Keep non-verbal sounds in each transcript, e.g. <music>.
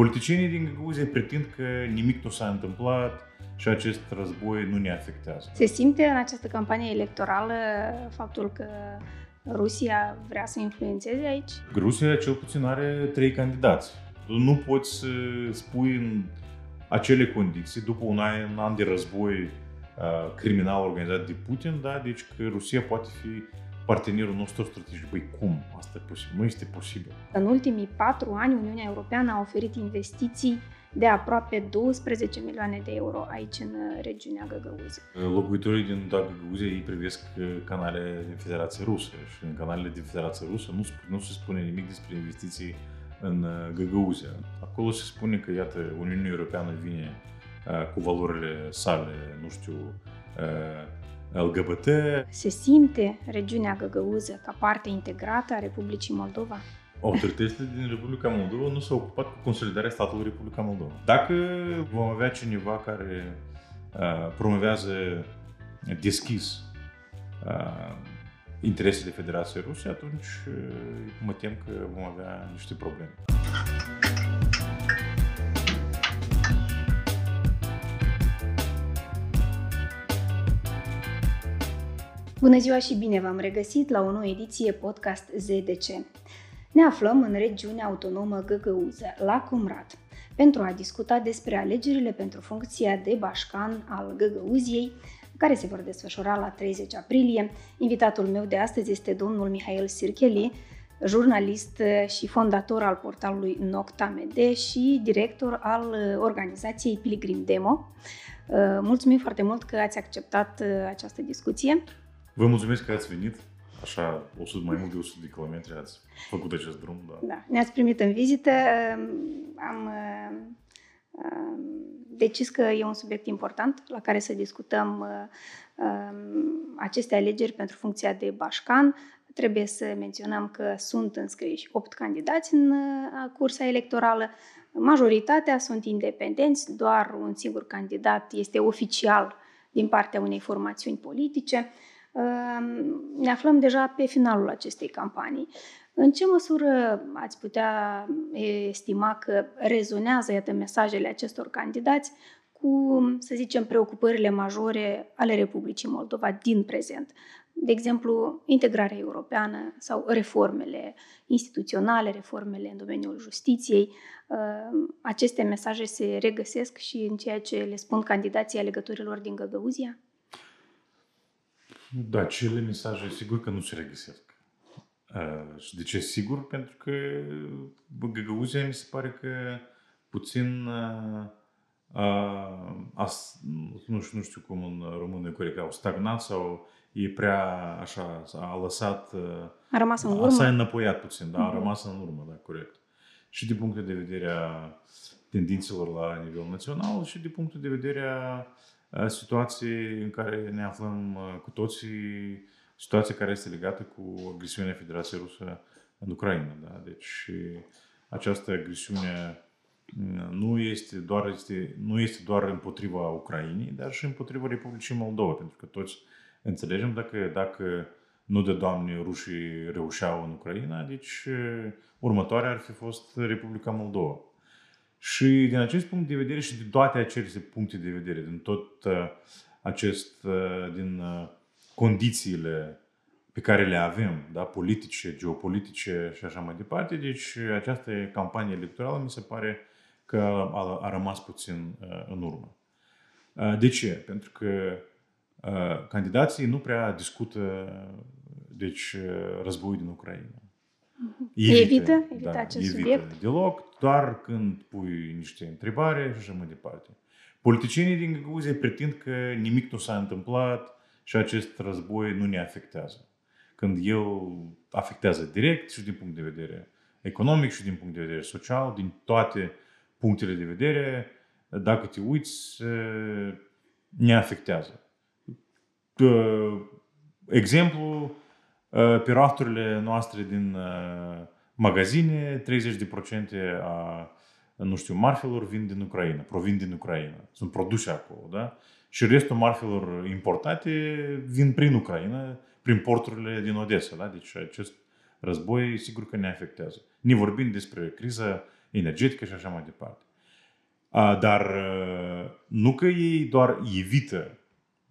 Politicienii din Găgăuzia pretind că nimic nu s-a întâmplat și acest război nu ne afectează. Se simte în această campanie electorală faptul că Rusia vrea să influențeze aici? Rusia cel puțin are trei candidați. Nu poți să spui în acele condiții, după un an, un an de război uh, criminal organizat de Putin, da, deci că Rusia poate fi partenerul nostru strategic. Păi cum? Asta e posibil? Nu este posibil. În ultimii patru ani, Uniunea Europeană a oferit investiții de aproape 12 milioane de euro aici în regiunea Găgăuză. Locuitorii din Găgăuză ei privesc canalele din Federația Rusă și în canalele din Federația Rusă nu, nu se spune nimic despre investiții în Găgăuzea. Acolo se spune că, iată, Uniunea Europeană vine cu valorile sale, nu știu, LGBT. Se simte regiunea Găgăuză ca parte integrată a Republicii Moldova? Autoritățile din Republica Moldova nu s-au ocupat cu consolidarea statului Republica Moldova. Dacă vom avea cineva care uh, promovează deschis uh, interesele Federației Ruse, atunci uh, mă tem că vom avea niște probleme. Bună ziua și bine v-am regăsit la o nouă ediție podcast ZDC. Ne aflăm în regiunea autonomă Găgăuză, la Cumrat, pentru a discuta despre alegerile pentru funcția de bașcan al Găgăuziei, care se vor desfășura la 30 aprilie. Invitatul meu de astăzi este domnul Mihail Sircheli, jurnalist și fondator al portalului Noctamede și director al organizației Pilgrim Demo. Mulțumim foarte mult că ați acceptat această discuție. Vă mulțumesc că ați venit. Așa, 100, mai mult de 100 de kilometri ați făcut acest drum. Da. da. Ne-ați primit în vizită. Am decis că e un subiect important la care să discutăm aceste alegeri pentru funcția de bașcan. Trebuie să menționăm că sunt înscriși 8 candidați în cursa electorală. Majoritatea sunt independenți, doar un singur candidat este oficial din partea unei formațiuni politice ne aflăm deja pe finalul acestei campanii. În ce măsură ați putea estima că rezonează, iată, mesajele acestor candidați cu, să zicem, preocupările majore ale Republicii Moldova din prezent? De exemplu, integrarea europeană sau reformele instituționale, reformele în domeniul justiției. Aceste mesaje se regăsesc și în ceea ce le spun candidații alegătorilor din Găgăuzia? Da, cele mesaje sigur că nu se regăsesc. Uh, și de ce sigur? Pentru că Găgăuzia mi se pare că puțin uh, uh, as, nu, știu, nu știu cum în română corect, au stagnat sau e prea așa, a lăsat... A rămas în urmă? S-a înapoiat puțin, da, a rămas în urmă, da, corect. Și din punctul de vedere a tendințelor la nivel național și din punctul de vedere a situații în care ne aflăm cu toții, situația care este legată cu agresiunea Federației Rusă în Ucraina. Da? Deci această agresiune nu este, doar, este, nu este doar împotriva Ucrainei, dar și împotriva Republicii Moldova, pentru că toți înțelegem dacă, dacă nu de Doamne rușii reușeau în Ucraina, deci următoarea ar fi fost Republica Moldova. Și din acest punct de vedere și din toate acele puncte de vedere, din tot uh, acest, uh, din uh, condițiile pe care le avem, da, politice, geopolitice și așa mai departe, deci această campanie electorală mi se pare că a, a rămas puțin uh, în urmă. Uh, de ce? Pentru că uh, candidații nu prea discută deci, războiul din Ucraina. Evită, evită, evită da, acest evită subiect. deloc, doar când pui niște întrebare și așa mai departe. Politicienii din Găgăuzie pretind că nimic nu s-a întâmplat și acest război nu ne afectează. Când el afectează direct și din punct de vedere economic și din punct de vedere social, din toate punctele de vedere, dacă te uiți, ne afectează. Exemplu, Uh, pe rafturile noastre din uh, magazine, 30% a, nu știu, marfelor vin din Ucraina, provin din Ucraina. Sunt produse acolo, da? Și restul marfelor importate vin prin Ucraina, prin porturile din Odessa, da? Deci acest război sigur că ne afectează. Ne vorbim despre criza energetică și așa mai departe. Dar uh, nu că ei doar evită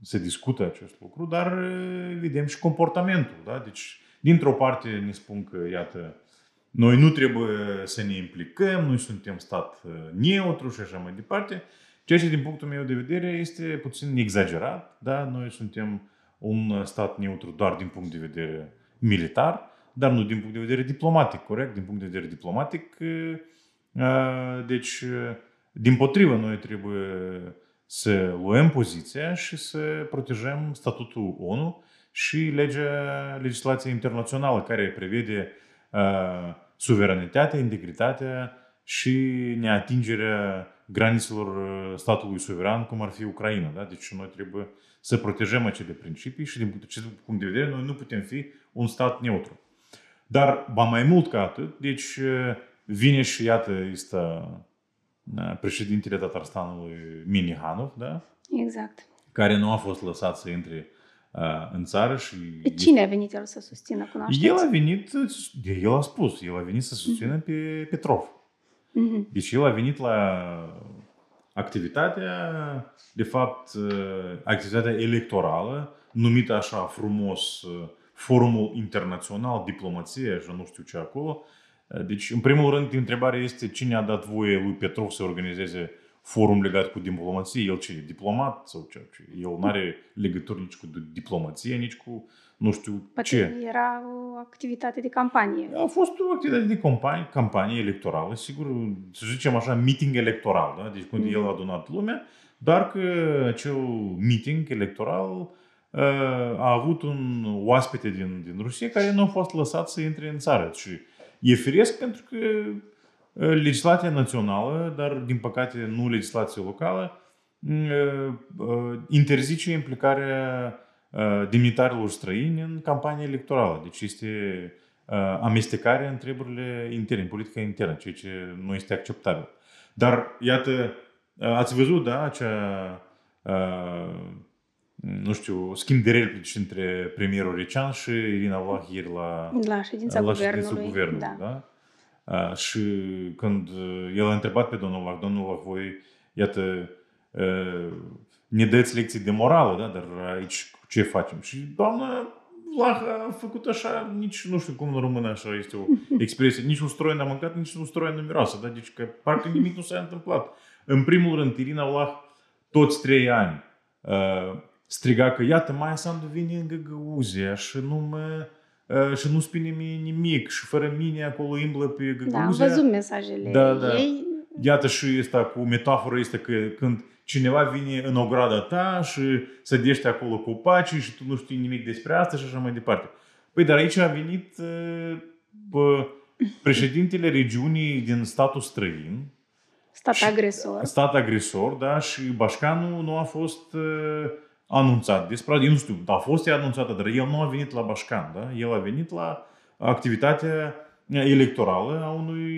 să discută acest lucru, dar uh, vedem și comportamentul. Da? Deci, dintr-o parte ne spun că, iată, noi nu trebuie să ne implicăm, noi suntem stat uh, neutru și așa mai departe, ceea ce, din punctul meu de vedere, este puțin exagerat. Da? Noi suntem un stat neutru doar din punct de vedere militar, dar nu din punct de vedere diplomatic, corect? Din punct de vedere diplomatic, deci din potrivă, noi trebuie să luăm poziția și să protejăm statutul ONU și legea, legislația internațională care prevede uh, suveranitatea, integritatea și neatingerea granițelor statului suveran, cum ar fi Ucraina. Da? Deci noi trebuie să protejăm acele principii și din acest punct de vedere noi nu putem fi un stat neutru. Dar, ba mai mult ca atât, deci vine și iată, este da, președintele Tatarstanului Minihanov, da? Exact. Care nu a fost lăsat să intre uh, în țară și... Cine a venit el să susțină, cunoașteți? El a venit, el a spus, el a venit să susțină mm-hmm. pe Petrov. Mm-hmm. Deci el a venit la activitatea, de fapt, activitatea electorală, numită așa frumos Forumul Internațional, Diplomație și nu știu ce acolo, deci, în primul rând, întrebarea este cine a dat voie lui Petrov să organizeze forum legat cu diplomație, el ce, diplomat sau ce? El nu are legături nici cu diplomație, nici cu nu știu Poate ce. era o activitate de campanie. A fost o activitate de campanie, campanie electorală, sigur, să zicem așa, meeting electoral, da? deci când mm. el a adunat lumea, dar că acel meeting electoral uh, a avut un oaspete din, din Rusia care nu a fost lăsat să intre în țară și E firesc pentru că legislația națională, dar din păcate nu legislația locală, interzice implicarea demnitarilor străini în campania electorală. Deci este amestecarea în treburile interne, în politica internă, ceea ce nu este acceptabil. Dar, iată, ați văzut, da, acea nu știu, schimb de replici între premierul Recean și Irina Vlah ieri la, la ședința la guvernului. guvernului da. Da? A, și când el a întrebat pe domnul Vlah, domnul Vlah, voi, iată, ne dați lecții de morală, da? dar aici ce facem? Și doamna Vlah a făcut așa, nici nu știu cum în română așa este o <laughs> expresie, nici un stroi n-a mâncat, nici un stroi nu miroasă, da? deci că parcă nimic nu s-a întâmplat. În primul rând, Irina Vlah, toți trei ani, striga că iată, Maia Sandu vine în Găgăuzia și nu mă și nu spune mie nimic și fără mine acolo imblă pe Găgăuzia. Da, am văzut mesajele da, da. ei. Iată și asta cu metafora este că când cineva vine în ograda ta și sădește acolo copacii și tu nu știi nimic despre asta și așa mai departe. Păi, dar aici a venit pă, președintele regiunii din statul străin. Stat agresor. Stat agresor, da, și Bașcanu nu a fost anunțat despre eu nu știu, a fost ea anunțată, dar el nu a venit la Bașcan, da? El a venit la activitatea electorală a unui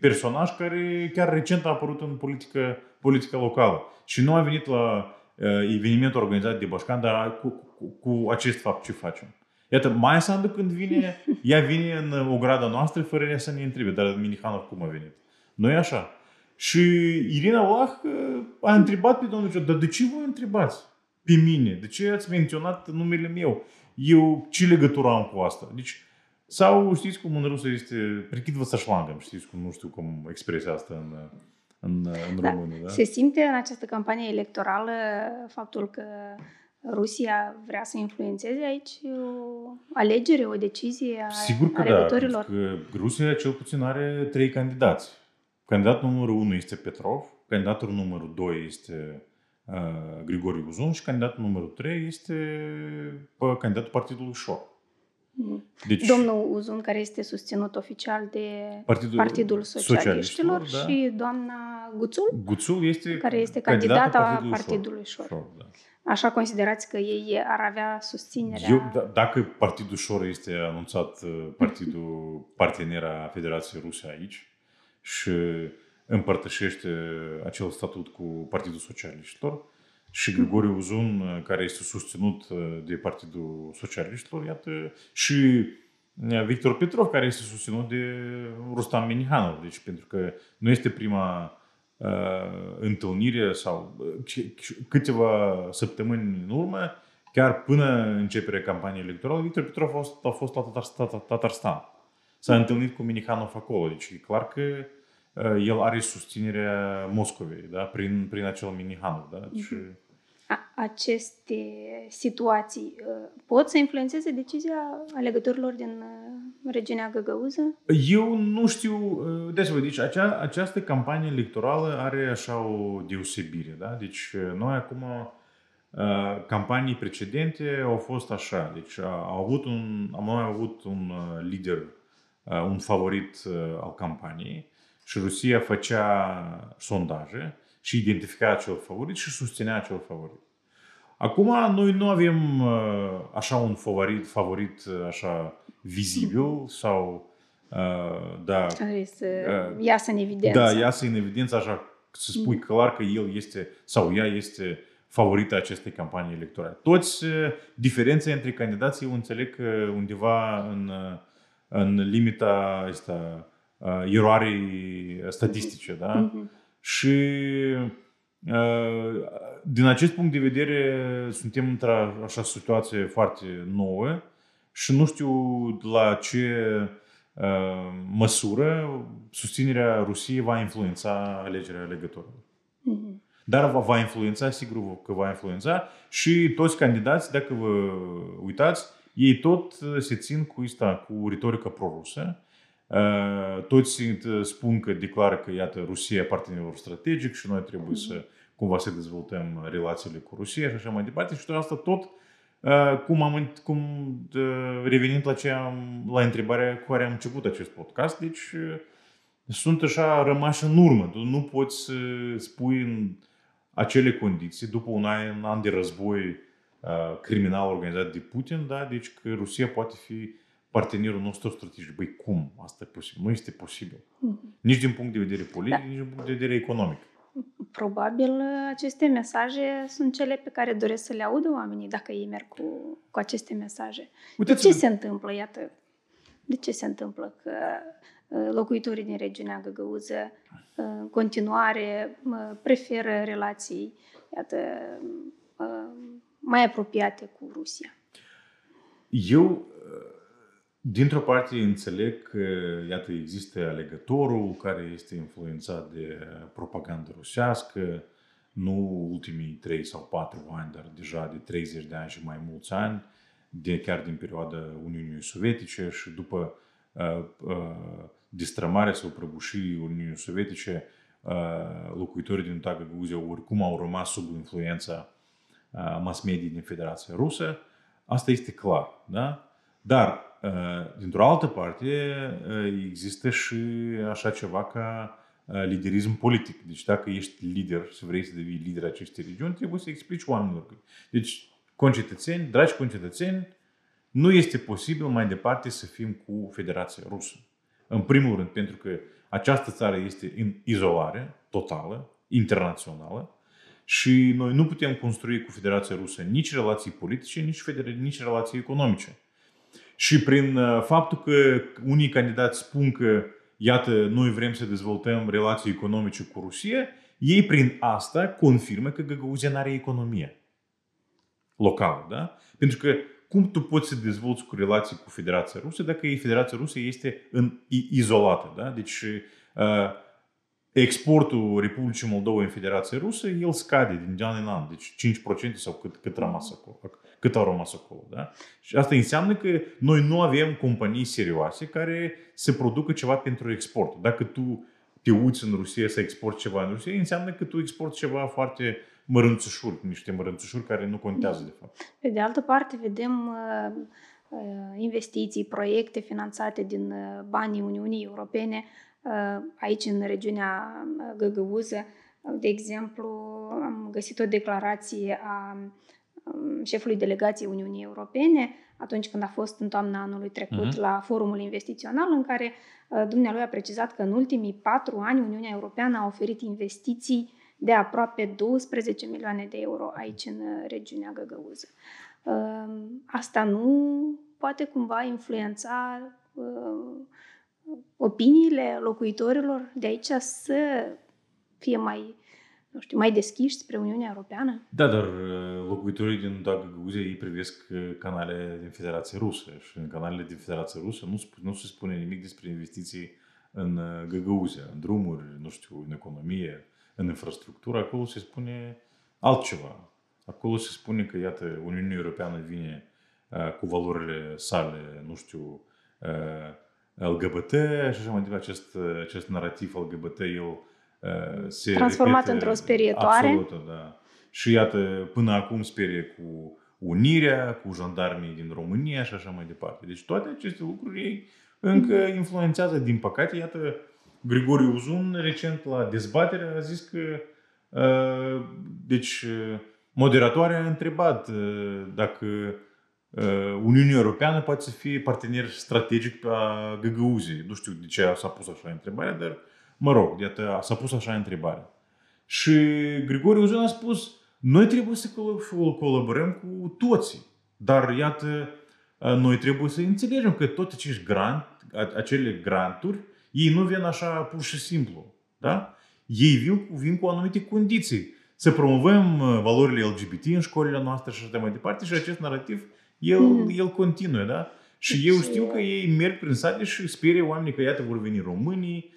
personaj care chiar recent a apărut în politică, politica locală. Și nu a venit la uh, evenimentul organizat de Bașcan, dar cu, cu, cu acest fapt ce facem. Iată, mai Sandu când vine, <laughs> ea vine în o gradă noastră fără să ne întrebe, dar Minihanov cum a venit? Nu e așa? Și Irina Vlah a întrebat pe domnul dar de ce vă întrebați? Pe mine? De ce ați menționat numele meu? Eu ce legătură am cu asta? Deci, sau știți cum în rusă este prechidvă să șlangăm, știți cum, nu știu cum expresia asta în, în, în da. română. Da? Se simte în această campanie electorală faptul că Rusia vrea să influențeze aici o alegere, o decizie a Sigur că alegătorilor? da, că Rusia cel puțin are trei candidați. Candidatul numărul 1 este Petrov, candidatul numărul 2 este Grigoriu Uzun și candidatul numărul 3 este candidatul Partidului Șor. Deci, Domnul Uzun, care este susținut oficial de Partidul, Partidul Socialiștilor, Socialiștilor da. și doamna Guțul, Guțul este care este candidata Partidului, Partidului Șor. Șor da. Așa considerați că ei ar avea susținerea? Eu, d- dacă Partidul Șor este anunțat partidul partener a Federației Ruse aici și împărtășește acel statut cu Partidul Socialiștilor și Grigoriu Uzun, care este susținut de Partidul Socialiștilor, iată, și Victor Petrov, care este susținut de Rustam Minihanov. Deci, pentru că nu este prima uh, întâlnire sau uh, câteva săptămâni în urmă, chiar până începerea campaniei electorale, Victor Petrov a fost, a fost la Tatarstan. S-a întâlnit cu Minihanov acolo. Deci e clar că uh, el are susținerea Moscovei, da? prin, prin acel Minihanov. Da? Deci, uh-huh aceste situații uh, pot să influențeze decizia alegătorilor din uh, regiunea Găgăuză? Eu nu știu, uh, de să vă deci acea, această campanie electorală are așa o deosebire, da? Deci noi acum campanii precedente au fost așa, deci au avut un, am mai avut un lider, un favorit al campaniei și Rusia făcea sondaje și identifica acel favorit și susținea acel favorit. Acum, noi nu avem uh, așa un favorit, favorit uh, așa vizibil sau uh, da, care să uh, iasă în evidență. Da, iasă în evidență așa să spui mm. clar că el este sau ea este favorita acestei campanii electorale. Toți diferențe între candidații eu înțeleg că undeva în, în limita asta, eroarei statistice, da? Mm-hmm. Și din acest punct de vedere suntem într-o așa situație foarte nouă și nu știu la ce măsură susținerea Rusiei va influența alegerea alegătorilor. Mm-hmm. Dar va, va influența, sigur că va influența și toți candidați, dacă vă uitați, ei tot se țin cu asta, cu retorica prorusă. Toți spun că declară că, iată, Rusia e partenerul strategic și noi trebuie mm-hmm. să cumva să dezvoltăm relațiile cu Rusia și așa mai departe. Și asta tot cum, am, cum revenind la, ce am, la întrebarea cu care am început acest podcast, deci sunt așa rămași în urmă. Tu nu poți să spui în acele condiții, după un an, an de război criminal organizat de Putin, da? deci că Rusia poate fi partenerul nostru strategic. Băi, cum? Asta e posibil. Nu este posibil. Mm-hmm. Nici din punct de vedere politic, da. nici din punct de vedere economic. Probabil aceste mesaje sunt cele pe care doresc să le audă oamenii dacă ei merg cu, cu aceste mesaje. Uitați de ce se întâmplă? Iată, de ce se întâmplă că uh, locuitorii din regiunea Găgăuză uh, în continuare preferă relații, iată, uh, mai apropiate cu Rusia? Eu Dintr-o parte înțeleg că, iată, există alegătorul care este influențat de propagandă rusească, nu ultimii 3 sau 4 ani, dar deja de 30 de ani și mai mulți ani, de, chiar din perioada Uniunii Sovietice și după uh, uh, distrămarea sau prăbușirii Uniunii Sovietice, uh, locuitorii din întreaga Gruzia oricum au rămas sub influența uh, mass media din Federația Rusă. Asta este clar, da? Dar Dintr-o altă parte, există și așa ceva ca liderism politic. Deci dacă ești lider și vrei să devii lider acestei regiuni, trebuie să explici oamenilor. Deci, concetățeni, dragi concetățeni, nu este posibil mai departe să fim cu Federația Rusă. În primul rând, pentru că această țară este în izolare totală, internațională, și noi nu putem construi cu Federația Rusă nici relații politice, nici, feder- nici relații economice. Și prin uh, faptul că unii candidați spun că, iată, noi vrem să dezvoltăm relații economice cu Rusia, ei prin asta confirmă că Găgăuzia nu are economie locală, da? Pentru că cum tu poți să dezvolți cu relații cu Federația Rusă dacă Federația Rusă este în, izolată, da? Deci uh, exportul Republicii Moldova în Federația Rusă, el scade din an în an, deci 5% sau cât, cât rămas acolo cât au rămas acolo. Da? Și asta înseamnă că noi nu avem companii serioase care să producă ceva pentru export. Dacă tu te uiți în Rusia să exporti ceva în Rusia, înseamnă că tu exporti ceva foarte mărânțușuri, niște mărânțușuri care nu contează de fapt. Pe de altă parte, vedem uh, uh, investiții, proiecte finanțate din uh, banii Uniunii Europene aici în regiunea Găgăuză. De exemplu, am găsit o declarație a Um, șefului delegației Uniunii Europene atunci când a fost în toamna anului trecut uh-huh. la forumul investițional în care uh, dumnealui a precizat că în ultimii patru ani Uniunea Europeană a oferit investiții de aproape 12 milioane de euro aici în uh, regiunea Găgăuză. Um, asta nu poate cumva influența uh, opiniile locuitorilor de aici să fie mai, nu știu, mai deschiși spre Uniunea Europeană? Da, dar locuitorii din Găgăuzia ei privesc canalele din Federația Rusă și în canalele din Federația Rusă nu, nu se spune nimic despre investiții în Găgăuzia, în drumuri, nu știu, în economie, în infrastructură. Acolo se spune altceva. Acolo se spune că, iată, Uniunea Europeană vine uh, cu valorile sale, nu știu, uh, LGBT și așa mai departe, acest, acest narativ LGBT, el uh, se Transformat repete, într-o sperietoare. Absolut, da. Și iată, până acum sperie cu unirea, cu jandarmii din România și așa mai departe. Deci toate aceste lucruri ei încă influențează, din păcate, iată, Grigoriu Uzun, recent la dezbatere, a zis că uh, deci moderatoarea a întrebat uh, dacă uh, Uniunea Europeană poate să fie partener strategic pe Găgăuzii. Nu știu de ce s-a pus așa întrebarea, dar mă rog, iată, s-a pus așa întrebarea. Și Grigoriu Uzun a spus, noi trebuie să colaborăm cu toții. Dar iată, noi trebuie să înțelegem că toate acești grant, acele granturi, ei nu vin așa pur și simplu. Da? Ei vin, vin cu anumite condiții. Să promovăm valorile LGBT în școlile noastre și așa mai departe și acest narrativ, el, mm. el continuă. Da? Și eu știu că ei merg prin sate și sperie oamenii că iată vor veni românii,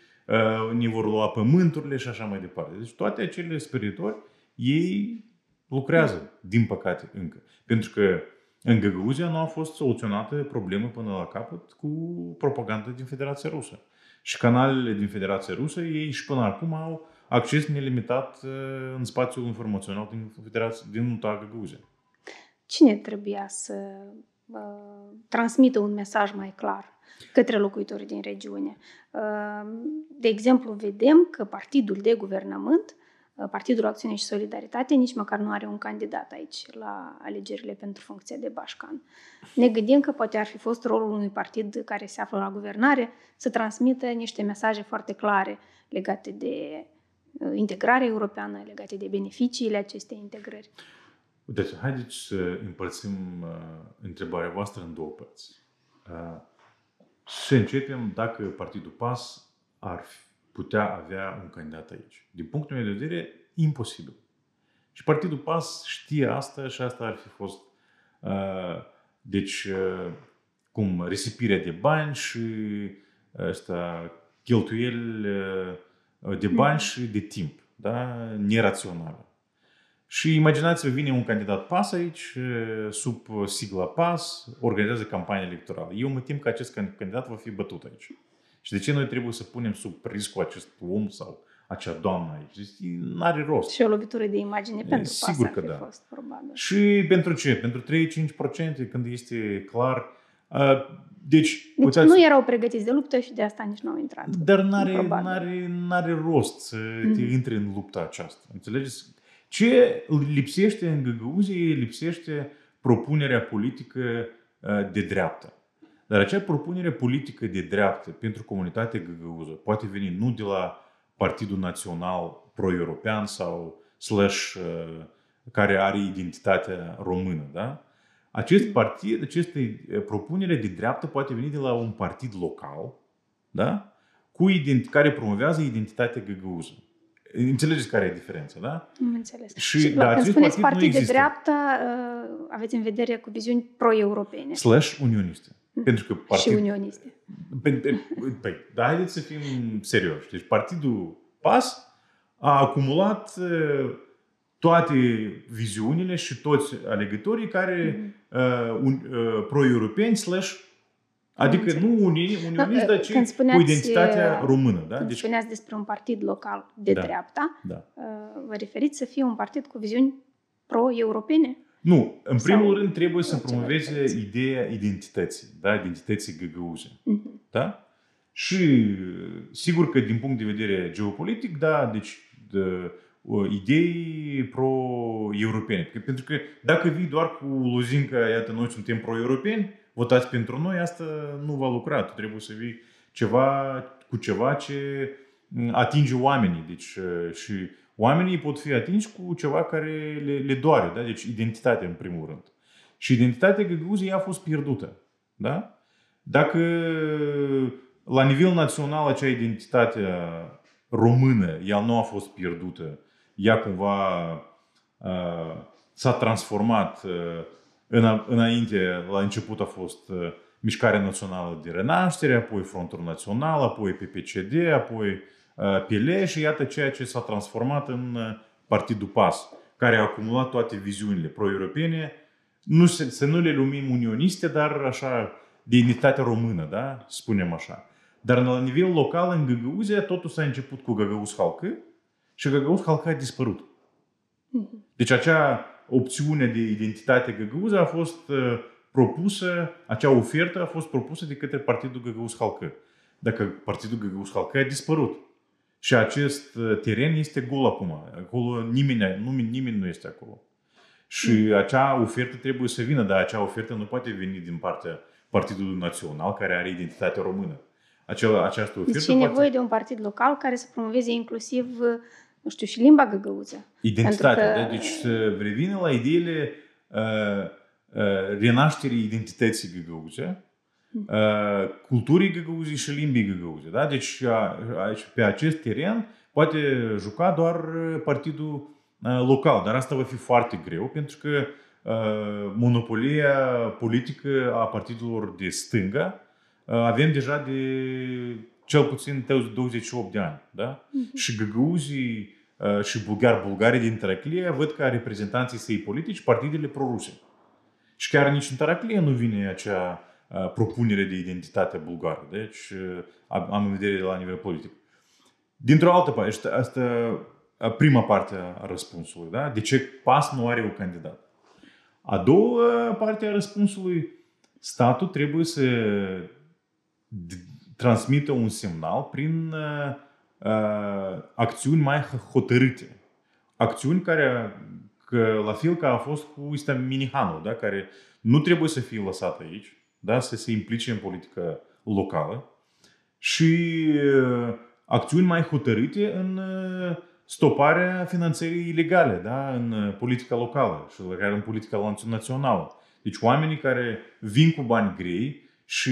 ne vor lua pământurile și așa mai departe. Deci toate acele speritori, ei lucrează, din păcate, încă. Pentru că în Găgăuzia nu a fost soluționată problema până la capăt cu propaganda din Federația Rusă. Și canalele din Federația Rusă, ei și până acum au acces nelimitat în spațiul informațional din Federația, din Găgăuzia. Cine trebuia să uh, transmită un mesaj mai clar către locuitorii din regiune? Uh, de exemplu, vedem că partidul de guvernământ Uh, Partidul Acțiune și Solidaritate nici măcar nu are un candidat aici la alegerile pentru funcția de bașcan. Ne gândim că poate ar fi fost rolul unui partid care se află la guvernare să transmită niște mesaje foarte clare legate de uh, integrarea europeană, legate de beneficiile acestei integrări. Deci, haideți să împărțim uh, întrebarea voastră în două părți. Uh, să începem dacă Partidul PAS ar fi putea avea un candidat aici. Din punctul meu de vedere, imposibil. Și Partidul PAS știe asta și asta ar fi fost uh, deci uh, cum risipirea de bani și asta, cheltuieli uh, de bani și de timp, da? nerațională. Și imaginați-vă, vine un candidat PAS aici, sub sigla PAS, organizează campanie electorală. Eu mă tem că acest candidat va fi bătut aici. Și de ce noi trebuie să punem sub riscul acest om sau acea doamnă aici? Deci nu are rost. Și o lovitură de imagine e, pentru Sigur că da. Fost, probabil. Și pentru ce? Pentru 3-5% când este clar. Deci, deci uitați, nu erau pregătiți de luptă și de asta nici nu au intrat. Dar n-are, n-are, n-are rost să mm. te intri în lupta aceasta. Înțelegeți? Ce lipsește în Găgăuzie, lipsește propunerea politică de dreaptă. Dar acea propunere politică de dreaptă pentru comunitatea găgăuză poate veni nu de la Partidul Național Pro-European sau slash uh, care are identitatea română, da? Acest partid, aceste uh, propunere de dreaptă poate veni de la un partid local, da? Cu ident- care promovează identitatea găgăuză. Înțelegeți care e diferența, da? Am înțeles. Și, și da, când spuneți partid, partid de dreapta, uh, aveți în vedere cu viziuni pro-europene. Slash unioniste. Pentru că partid... Și unioniste. Păi, dar haideți să fim serioși. Deci partidul PAS a acumulat toate viziunile și toți alegătorii care mm-hmm. uh, un, uh, pro-europeni slash Adică nu unii, unioniști, dar cei cu identitatea română. Da? Când deci... spuneați despre un partid local de da, dreapta, da. vă referiți să fie un partid cu viziuni pro-europene? Nu, în primul Sau rând trebuie să promoveze ideea identității, da? identității găgăuze. Uh-huh. Da? Și sigur că din punct de vedere geopolitic, da, deci de, o, idei pro-europene. Pentru că dacă vii doar cu lozinca, iată, noi suntem pro-europeni, votați pentru noi, asta nu va lucra. Tu trebuie să vii ceva, cu ceva ce atinge oamenii. Deci, și oamenii pot fi atinși cu ceva care le, le doare, da? deci identitatea în primul rând. Și identitatea Găgăuziei a fost pierdută. Da? Dacă la nivel național acea identitate română, ea nu a fost pierdută, ea cumva uh, s-a transformat uh, în, înainte, la început a fost uh, Mișcarea Națională de Renaștere, apoi Frontul Național, apoi PPCD, apoi uh, PL și iată ceea ce s-a transformat în uh, Partidul PAS, care a acumulat toate viziunile pro-europene, nu, să nu le lumim unioniste, dar așa, de identitate română, da? spunem așa. Dar la nivel local, în Găgăuzia, totul s-a început cu Găgăuz Halcă și Găgăuz Halcă a dispărut. Deci acea opțiune de identitate Găgăuză a fost uh, propusă, acea ofertă a fost propusă de către Partidul Găgăuz Halcă. Dacă Partidul Găgăuz Halcă a dispărut. Și acest uh, teren este gol acum. Acolo nimeni, nu, nimeni nu este acolo. Și acea ofertă trebuie să vină, dar acea ofertă nu poate veni din partea Partidului Național, care are identitate română. Acea, această ofertă deci e nevoie poate... de un partid local care să promoveze inclusiv, nu știu, și limba găgăuță. Identitatea, că... da? Deci să revină la ideile uh, uh, renașterii identității găgăuze, uh, culturii găgăuze și limbii găgăuze. Da? Deci aici, pe acest teren poate juca doar partidul local, dar asta va fi foarte greu pentru că monopolia politică a partidelor de stânga avem deja de cel puțin 28 de ani. Da? Uh-huh. Și găgăuzii și bulgari bulgari din Taraclie văd ca reprezentanții săi politici partidele proruse. Și chiar nici în Taraclie nu vine acea propunere de identitate bulgară. Deci am în vedere la nivel politic. Dintr-o altă parte, asta prima parte a răspunsului. Da? De ce PAS nu are un candidat? A doua parte a răspunsului, statul trebuie să transmită un semnal prin uh, uh, acțiuni mai hotărâte. Acțiuni care, că, la fel ca a fost cu Ista Minihanu, da? care nu trebuie să fie lăsat aici, da? să se implice în politică locală și uh, acțiuni mai hotărâte în uh, stoparea finanțării ilegale da? în uh, politica locală și care în politica națională. Deci oamenii care vin cu bani grei și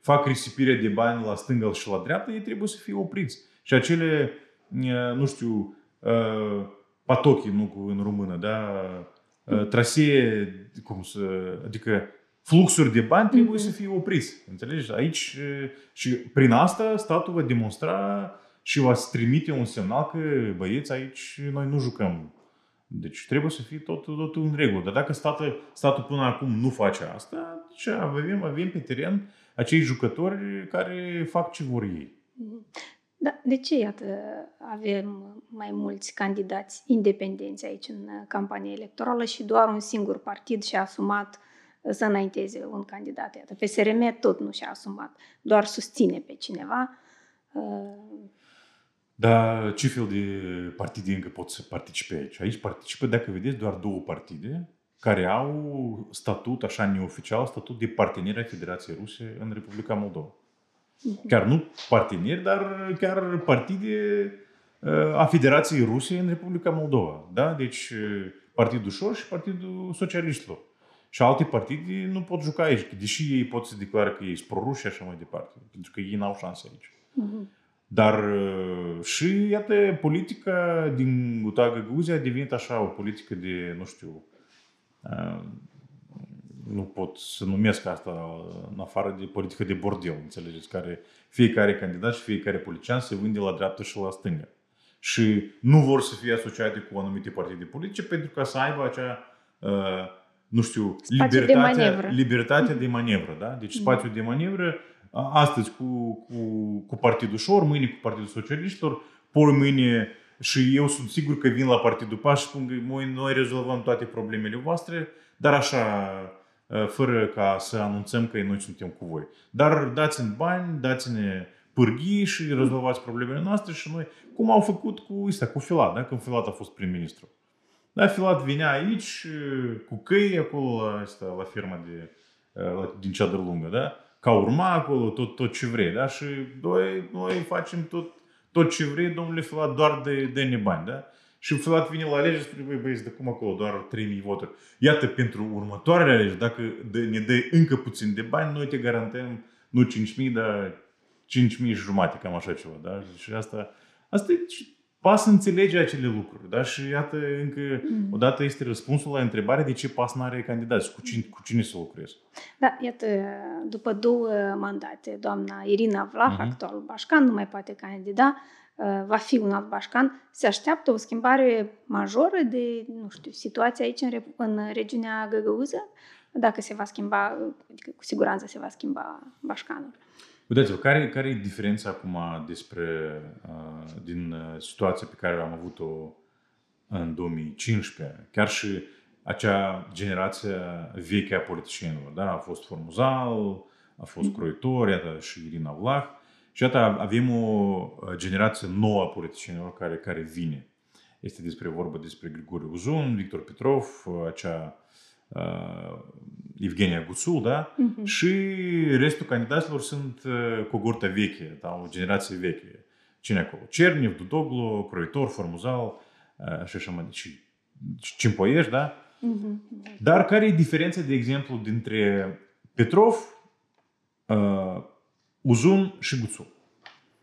fac risipire de bani la stânga și la dreapta, ei trebuie să fie opriți. Și acele, nu știu, patochi, nu în română, da? trasee, cum să, adică fluxuri de bani trebuie mm-hmm. să fie opriți. Înțelegi? Aici și prin asta statul va demonstra și va trimite un semnal că băieți aici noi nu jucăm. Deci trebuie să fie tot, tot în regulă. Dar dacă statul, statul până acum nu face asta, ce avem, avem pe teren acei jucători care fac ce vor ei. Da, de ce, iată, avem mai mulți candidați independenți aici în campania electorală și doar un singur partid și-a asumat să înainteze un candidat? Iată, PSRM tot nu și-a asumat, doar susține pe cineva. Dar ce fel de partide încă pot să participe aici? Aici participă, dacă vedeți, doar două partide care au statut, așa neoficial, statut de partener a Federației Ruse în Republica Moldova. Mhm. Chiar nu parteneri, dar chiar partide uh, a Federației Ruse în Republica Moldova. Da? Deci uh, Partidul Șor și Partidul Socialiștilor. Și alte partide nu pot juca aici, deși ei pot să declară că ei sunt proruși și așa mai departe, pentru că ei n-au șanse aici. Uh-huh. Dar uh, și, iată, politica din Uta Găgăuzia a devenit așa o politică de, nu știu, uh, nu pot să numesc asta în afară de politică de bordel, înțelegeți, care fiecare candidat și fiecare politician se vinde la dreapta și la stânga. Și nu vor să fie asociate cu anumite partide politice pentru ca să aibă acea, uh, nu știu, libertatea de, libertatea de manevră. Da? Deci mm. spațiul de manevră astăzi cu, cu, cu Partidul Șor, mâine cu Partidul Socialiștilor, poi mâine și eu sunt sigur că vin la Partidul PAS și spun că noi, noi rezolvăm toate problemele voastre, dar așa, fără ca să anunțăm că noi suntem cu voi. Dar dați-ne bani, dați-ne pârghii și rezolvați problemele noastre și noi, cum au făcut cu asta, cu Filat, da? când Filat a fost prim-ministru. Da, Filat venea aici cu căi acolo la, asta, la firma de, la, din Ceadră Lungă, da? ca urma acolo tot, tot ce vrei, da? Și noi, noi facem tot, tot ce vrei, domnule Filat, doar de, de ne bani, da? Și Filat vine la alegeri și spune, băi, băieți, de cum acolo, doar 3.000 voturi. Iată, pentru următoarele alegeri, dacă ne dă încă puțin de bani, noi te garantăm nu 5.000, dar 5.000 și jumate, cam așa ceva. Da? Și asta, asta e pas înțelege acele lucruri. Da? Și iată, încă mm. odată este răspunsul la întrebarea de ce pas nu are candidați, cu cine, cu cine să lucrezi. Da, iată, după două mandate, doamna Irina Vlah, mm-hmm. actualul bașcan, nu mai poate candida, uh, va fi un alt bașcan, se așteaptă o schimbare majoră de, nu știu, situația aici în, în regiunea Găgăuză? Dacă se va schimba, adică cu siguranță se va schimba bașcanul. Uitați-vă, care, care e diferența acum despre, uh, din uh, situația pe care am avut-o în 2015? Chiar și acea generație veche a politicienilor, da? A fost Formuzal, a fost mm-hmm. Croitor, iată și Irina Vlah. Și iată, avem o generație nouă a politicienilor care, care vine. Este despre vorbă despre Grigore Uzun, Victor Petrov, acea uh, Evgenia Guțul, da? Uh-huh. Și restul candidaților sunt uh, cohorta veche, da? o generație veche. Cine acolo? Cernev, Dudoglu, Croitor, Formuzal uh, și așa mai departe. Cimpoiești, da? Uh-huh. Dar care e diferența, de exemplu, dintre Petrov, uh, Uzun și Guțul?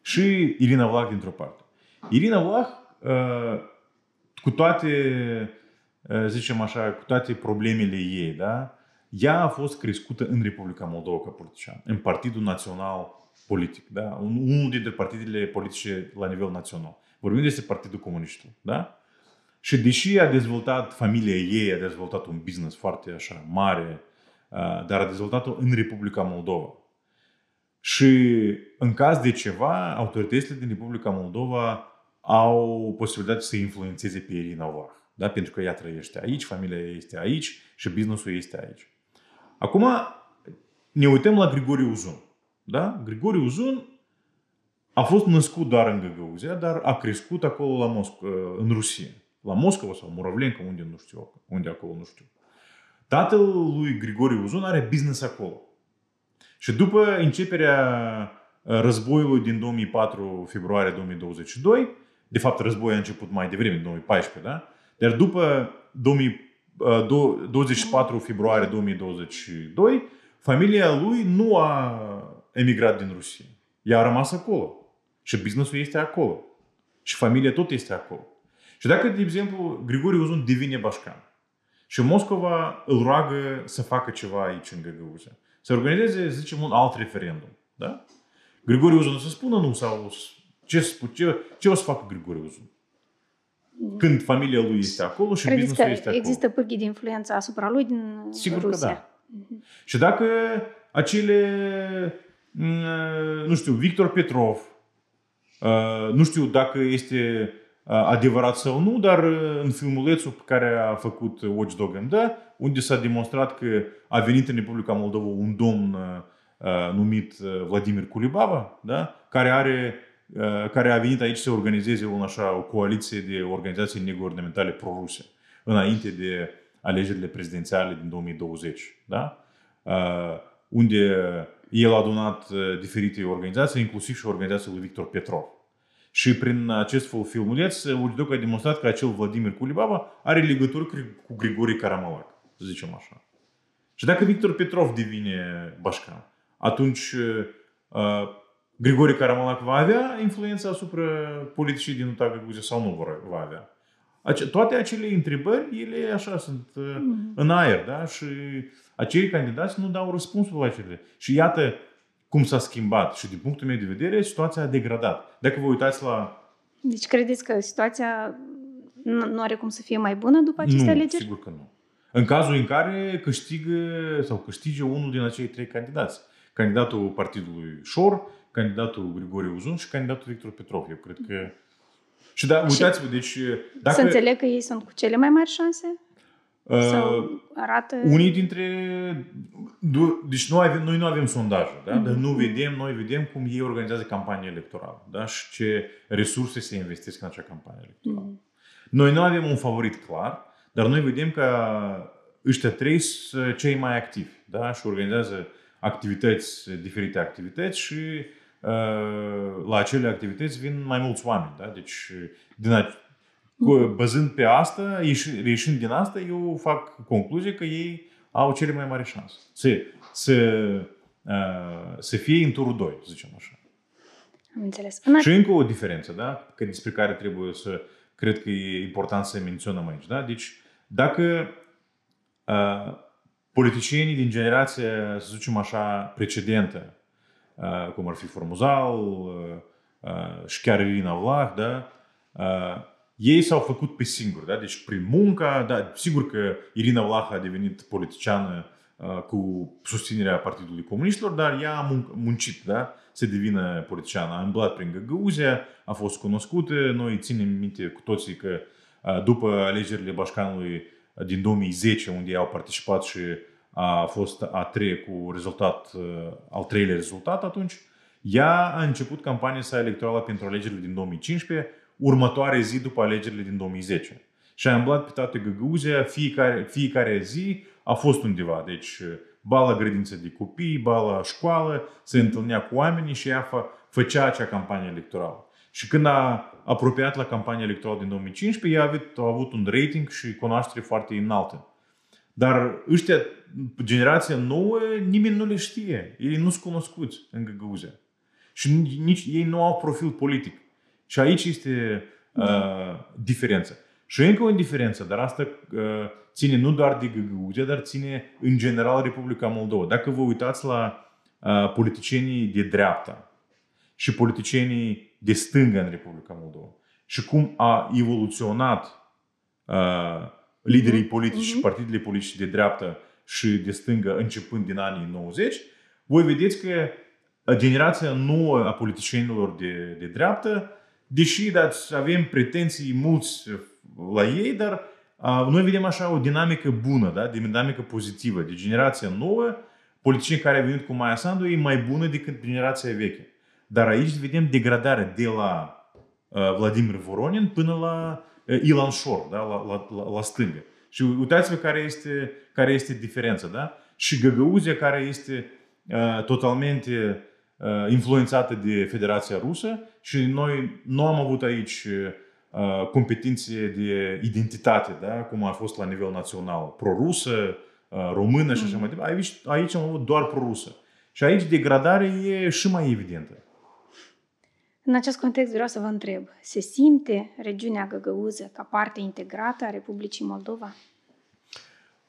Și Irina Vlah dintr-o parte. Irina Vlah, uh, cu toate zicem așa, cu toate problemele ei, da? Ea a fost crescută în Republica Moldova ca politician, în Partidul Național Politic, da? Unul dintre partidele politice la nivel național. Vorbim despre Partidul Comuniștilor, da? Și deși a dezvoltat, familia ei a dezvoltat un business foarte așa mare, dar a dezvoltat-o în Republica Moldova. Și în caz de ceva, autoritățile din Republica Moldova au posibilitatea să influențeze pe Irina Vlah da? pentru că ea trăiește aici, familia ei este aici și businessul este aici. Acum ne uităm la Grigori Uzun. Da? Grigori Uzun a fost născut doar în Găgăuzia, dar a crescut acolo la Moscova, în Rusia. La Moscova sau Murovlenca, unde nu știu, unde acolo nu știu. Tatăl lui Grigori Uzun are business acolo. Și după începerea războiului din 2004 februarie 2022, de fapt războiul a început mai devreme, în 2014, da? Dar după 24 februarie 2022, familia lui nu a emigrat din Rusia. Ea a rămas acolo. Și businessul este acolo. Și familia tot este acolo. Și dacă, de exemplu, Grigore Uzun devine bașcan și Moscova îl roagă să facă ceva aici în Găgăuzia, să organizeze, zicem, un alt referendum, da? Grigore Uzun o să spună nu sau ce, ce, ce o să facă Grigore Uzun? Când familia lui este acolo și Credeți businessul este acolo. există pârghii de influență asupra lui din Sigur Rusia? că da. Uh-huh. Și dacă acele, mm, nu știu, Victor Petrov, uh, nu știu dacă este uh, adevărat sau nu, dar uh, în filmulețul pe care a făcut Watchdog MD, unde s-a demonstrat că a venit în Republica Moldova un domn numit Vladimir Kulibaba, da? care are Uh, care a venit aici să organizeze un așa, o coaliție de organizații neguvernamentale pro-ruse înainte de alegerile prezidențiale din 2020. Da? Uh, unde el a adunat uh, diferite organizații, inclusiv și organizația lui Victor Petrov. Și prin acest filmuleț, Ulidoc a demonstrat că acel Vladimir Kulibaba are legătură cu Grigori Karamalac, să zicem așa. Și dacă Victor Petrov devine bașcan, atunci Grigore Caramalac va avea influență asupra politicii din Utaga Guzia sau nu va avea? Toate acele întrebări, ele așa sunt mm-hmm. în aer, da? Și acei candidați nu dau răspunsul la acele. Și iată cum s-a schimbat și din punctul meu de vedere situația a degradat. Dacă vă uitați la... Deci credeți că situația nu are cum să fie mai bună după aceste nu, alegeri? sigur că nu. În cazul în care câștigă sau câștige unul din acei trei candidați. Candidatul partidului Șor, candidatul Grigore Uzun și candidatul Victor Petrov. Eu cred că... Și da, uitați-vă, deci... Dacă... Să înțeleg că ei sunt cu cele mai mari șanse? Uh, Sau arată... Unii dintre... Deci noi, avem, noi nu avem sondaje, da? Mm-hmm. dar nu vedem, noi vedem cum ei organizează campania electorală da? și ce resurse se investesc în acea campanie electorală. Mm-hmm. Noi nu avem un favorit clar, dar noi vedem că ăștia trei sunt cei mai activi da? și organizează activități, diferite activități și Uh, la acele activități vin mai mulți oameni. Da? Deci, din a, Cu, băzând pe asta, ieși- ieșind din asta, eu fac concluzie că ei au cele mai mari șanse. Să, să, uh, să fie în turul 2, să zicem așa. Am înțeles. În Și încă o diferență, da? Că despre care trebuie să, cred că e important să menționăm aici, da? Deci, dacă uh, politicienii din generația, să zicem așa, precedentă, uh, cum ar fi Formuzal uh, uh, și chiar Irina Vlah, da? Uh, ei s-au făcut pe singuri, da? Deci prin munca, da, sigur că Irina Vlah a devenit politiciană uh, cu susținerea Partidului Comuniștilor, dar ea a mun- muncit, da? Să devină politiciană. A îmblat prin Găgăuzia, a fost cunoscută. Noi ținem minte cu toții că uh, după alegerile Bașcanului uh, din 2010, unde ei au participat și a fost a treia cu rezultat, uh, al treilea rezultat atunci, ea a început campania sa electorală pentru alegerile din 2015, următoare zi după alegerile din 2010. Și a îmblat pe toată Găgăuzia, fiecare, fiecare zi a fost undeva. Deci, ba la grădință de copii, ba la școală, se întâlnea cu oamenii și ea fă, făcea acea campanie electorală. Și când a apropiat la campania electorală din 2015, ea a avut, a avut un rating și cunoaștere foarte înaltă. Dar ăștia, generația nouă, nimeni nu le știe. Ei nu sunt cunoscuți în Găgăuzia. Și nici, nici ei nu au profil politic. Și aici este uh, diferența. Și încă o diferență, dar asta uh, ține nu doar de Găgăuzia, dar ține în general Republica Moldova. Dacă vă uitați la uh, politicienii de dreapta și politicienii de stânga în Republica Moldova și cum a evoluționat uh, liderii politici și mhm. partidele politice de dreapta și de stângă începând din anii 90, voi vedeți că generația nouă a politicienilor de, de dreaptă, deși da, avem pretenții mulți la ei, dar a, noi vedem așa o dinamică bună, da? de dinamică pozitivă. De generația nouă, politicieni care au venit cu Maia Sandu e mai bună decât generația veche. Dar aici vedem degradarea de la uh, Vladimir Voronin până la uh, Ilan Șor, da? la, la, la, la stângă. Și uitați-vă care este, care este diferența. Da? Și Găgăuzia care este uh, totalmente uh, influențată de Federația Rusă și noi nu am avut aici uh, competiție de identitate, da? cum a fost la nivel național, prorusă, uh, română și așa mai departe. Aici, aici am avut doar prorusă. Și aici degradarea e și mai evidentă. În acest context vreau să vă întreb, se simte regiunea Găgăuză ca parte integrată a Republicii Moldova?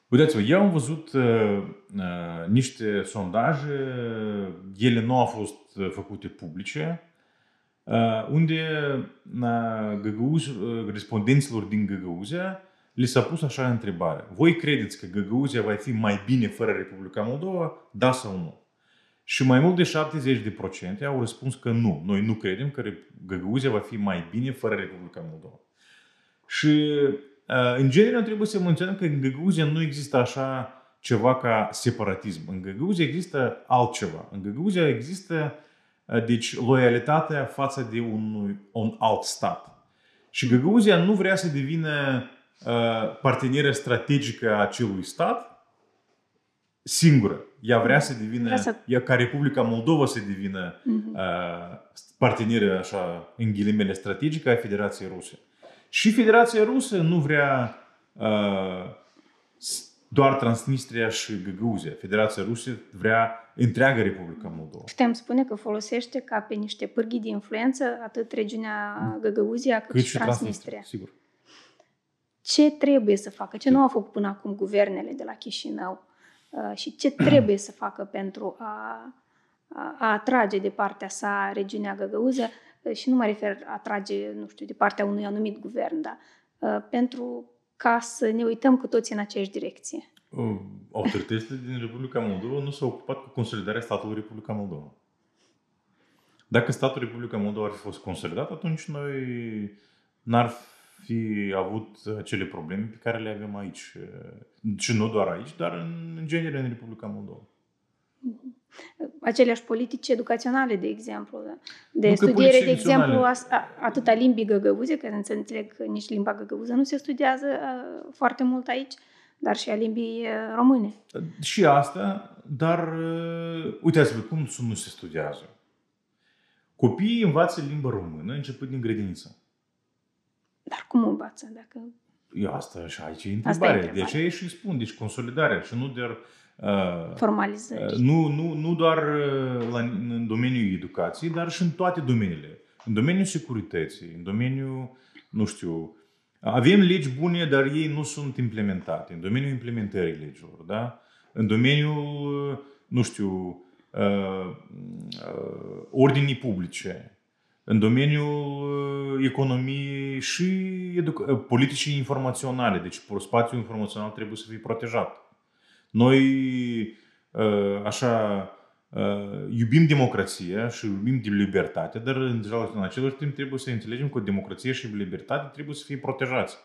Uitați-vă, eu am văzut uh, uh, niște sondaje, ele nu au fost uh, făcute publice, uh, unde uh, Găgăuz, uh, respondenților din Găgăuzia li s-a pus așa întrebare. Voi credeți că Găgăuzia va fi mai bine fără Republica Moldova? Da sau nu? Și mai mult de 70% au răspuns că nu. Noi nu credem că Găgăuzia va fi mai bine fără Republica Moldova. Și uh, în general trebuie să menționăm că în Găgăuzia nu există așa ceva ca separatism. În Găgăuzia există altceva. În Găgăuzia există uh, deci loialitatea față de un, un alt stat. Și Găgăuzia nu vrea să devină uh, parteneră strategică a acelui stat, singură. Ea vrea să devină, Vrea să- ea ca Republica Moldova să devină Mhm. uh, parteneră, așa, în ghilimele strategică a Federației Ruse. Și Federația Rusă nu vrea uh, s- doar Transnistria și Găgăuzia. Federația Rusă vrea întreaga Republica Moldova. Putem spune că folosește ca pe niște pârghii de influență atât regiunea Găgăuzia cât, Cât și Transnistria. sigur. Ce trebuie să facă? Ce nu au făcut până acum guvernele de la Chișinău? Uh, Și ce trebuie să facă pentru a, a, a atrage de partea sa regiunea Găgăuză? Uh, Și nu mă refer a atrage, nu știu, de partea unui anumit guvern, dar uh, pentru ca să ne uităm cu toții în aceeași direcție. Uh, Autoritățile din Republica Moldova nu s-au ocupat cu consolidarea statului Republica Moldova. Dacă statul Republica Moldova ar fi fost consolidat, atunci noi n-ar fi avut acele probleme pe care le avem aici. Și nu doar aici, dar în genere în Republica Moldova. Aceleași politici educaționale, de exemplu, de Nu că studiere, politici de exemplu, educaționale. as- a- atât a limbii găgăuze, că nu se înțeleg că nici limba găgăuză nu se studiază uh, foarte mult aici, dar și a limbii uh, române. Și asta, dar uh, uitați-vă cum nu se studiază. Copiii învață limba română începând din grădiniță. Dar cum învață? Dacă... Eu asta și aici e întrebarea. Asta e de aceea și spun, deci consolidarea și nu doar uh, Formalizări. uh, nu, nu, nu doar uh, la, în domeniul educației, dar și în toate domeniile. În domeniul securității, în domeniul, nu știu, avem legi bune, dar ei nu sunt implementate. În domeniul implementării legilor, da? În domeniul, uh, nu știu, uh, uh, ordinii publice, în domeniul uh, economiei și educa- uh, politicii informaționale. Deci spațiul informațional trebuie să fie protejat. Noi, uh, așa, uh, iubim democrația și iubim de libertate, dar în în același timp trebuie să înțelegem că democrație și libertate trebuie să fie protejați.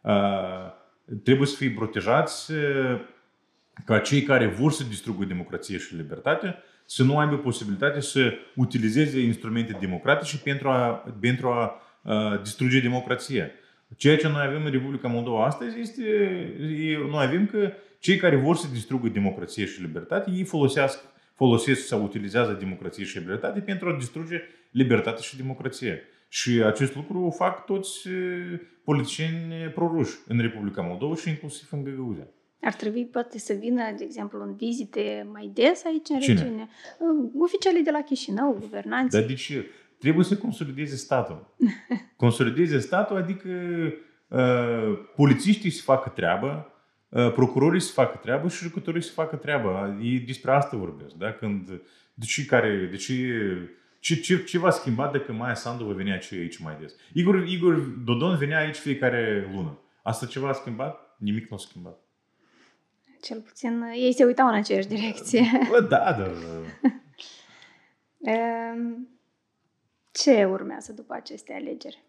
Uh, Trebuie să fie protejați uh, ca cei care vor să distrugă democrație și libertate să nu aibă posibilitatea să utilizeze instrumente democratice pentru a, pentru a, a distruge democrația. Ceea ce noi avem în Republica Moldova astăzi este, e, noi avem că cei care vor să distrugă democrație și libertate, ei folosesc, folosesc sau utilizează democrație și libertate pentru a distruge libertate și democrație. Și acest lucru o fac toți politicieni proruși în Republica Moldova și inclusiv în Găgăuzea. Ar trebui poate să vină, de exemplu, în vizite mai des aici în Cine? regiune. Oficialii de la Chișinău, guvernanții. Dar de ce? Trebuie să consolideze statul. <laughs> Consolideze statul, adică uh, polițiștii să facă treabă, uh, procurorii să facă treabă și jucătorii să facă treabă. Ei despre asta vorbesc. Da? Când, de ce, care, de ce, ce, ce, ce va schimba dacă Maia Sandu va veni aici, aici mai des? Igor, Igor Dodon venea aici fiecare lună. Asta ceva a schimbat? Nimic nu a schimbat. Cel puțin ei se uitau în aceeași direcție. <laughs> Bă, da, dar... Ehm, Ce urmează după aceste alegeri?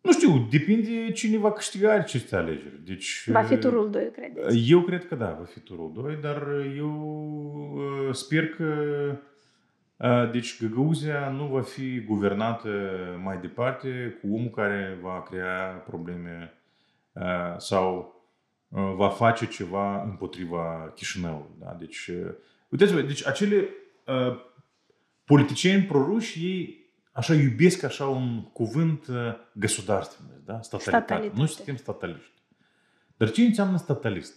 Nu știu, depinde cine va câștiga aceste alegeri. Deci, Va fi turul 2, credeți? Eu cred că da, va fi turul 2, dar eu uh, sper că uh, deci Găgăuzia nu va fi guvernată mai departe cu omul care va crea probleme uh, sau uh, va face ceva împotriva Chișinăului. Da? Deci, uh, uitați-vă, deci acele uh, politicieni proruși, ei așa iubesc așa un cuvânt uh, găsudarственность, da? Statalitate. Statalitate. Noi suntem stataliști. Dar ce înseamnă statalist?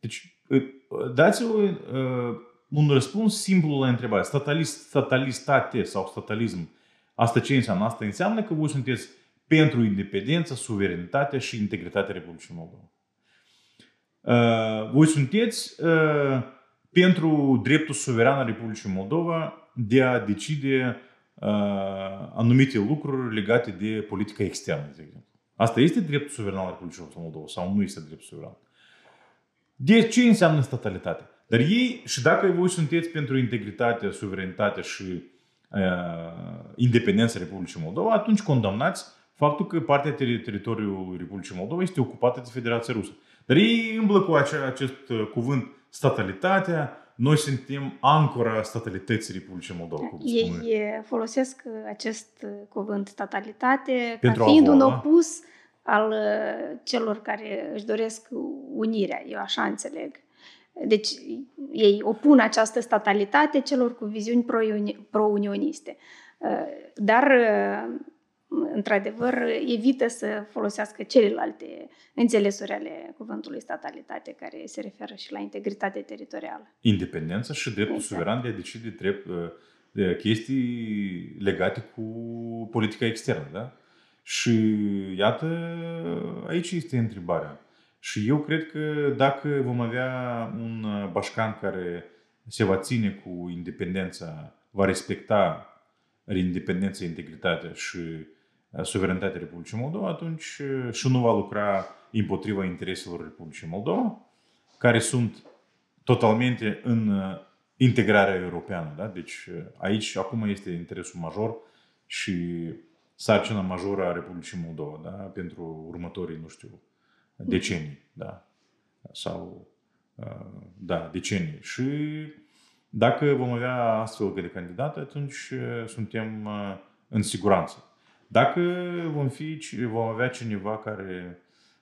Deci, uh, dați-vă uh, un răspuns simplu la întrebare. Statalist, statalistate sau statalism. Asta ce înseamnă? Asta înseamnă că voi sunteți pentru independență, suverenitatea și integritatea Republicii Moldova. Uh, voi sunteți uh, pentru dreptul suveran al Republicii Moldova de a decide uh, anumite lucruri legate de politica externă, de exemplu. Asta este dreptul suveran al Republicii Moldova sau nu este dreptul suveran? De ce înseamnă statalitate? Dar ei, și dacă voi sunteți pentru integritatea, suverenitatea și uh, independența Republicii Moldova, atunci condamnați faptul că partea teri- teritoriului Republicii Moldova este ocupată de Federația Rusă. Dar ei îmblă cu acea, acest uh, cuvânt statalitatea, noi suntem ancora statalității Republicii Moldova. cum spune. Ei e, folosesc uh, acest uh, cuvânt statalitate Pentru ca a fiind un avoa. opus al uh, celor care își doresc unirea. Eu așa înțeleg. Deci ei opun această statalitate celor cu viziuni pro-uni- pro-unioniste. Uh, Dar, uh, într-adevăr, evită să folosească celelalte înțelesuri ale cuvântului statalitate, care se referă și la integritate teritorială. Independența și dreptul Exact. suveran de a decide drept, uh, de chestii legate cu politica externă. Da? Și iată, aici este întrebarea. Și eu cred că dacă vom avea un uh, bașcan care se va ține cu independența, va respecta independența, integritatea și uh, suveranitatea Republicii Moldova, atunci uh, și nu va lucra împotriva intereselor Republicii Moldova, care sunt totalmente în uh, integrarea europeană. Da? Deci uh, aici acum este interesul major și sarcina majoră a Republicii Moldova da? pentru următorii, nu știu, decenii. Da? Sau, uh, da, decenii. Și dacă vom avea astfel de candidate, atunci uh, suntem uh, în siguranță. Dacă vom, fi, vom avea cineva care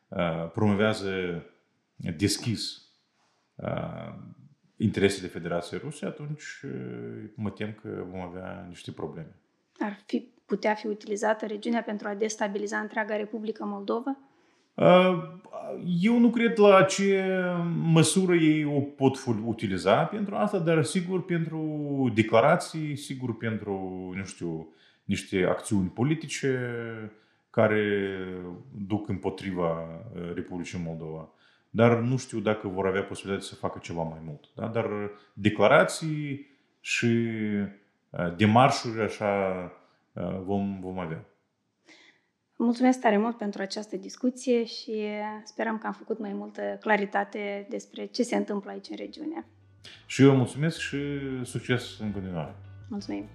uh, promovează deschis uh, interesele Federației Ruse, atunci uh, mă tem că vom avea niște probleme. Ar fi putea fi utilizată regiunea pentru a destabiliza întreaga Republică Moldova? Uh, eu nu cred la ce măsură ei o pot utiliza pentru asta, dar sigur pentru declarații, sigur pentru, nu știu, niște acțiuni politice care duc împotriva uh, Republicii Moldova. Dar nu știu dacă vor avea posibilitatea să facă ceva mai mult. Da? Dar declarații și uh, demarșuri așa vom, vom avea. Mulțumesc tare mult pentru această discuție și sperăm că am făcut mai multă claritate despre ce se întâmplă aici în regiune. Și eu mulțumesc și succes în continuare. Mulțumim!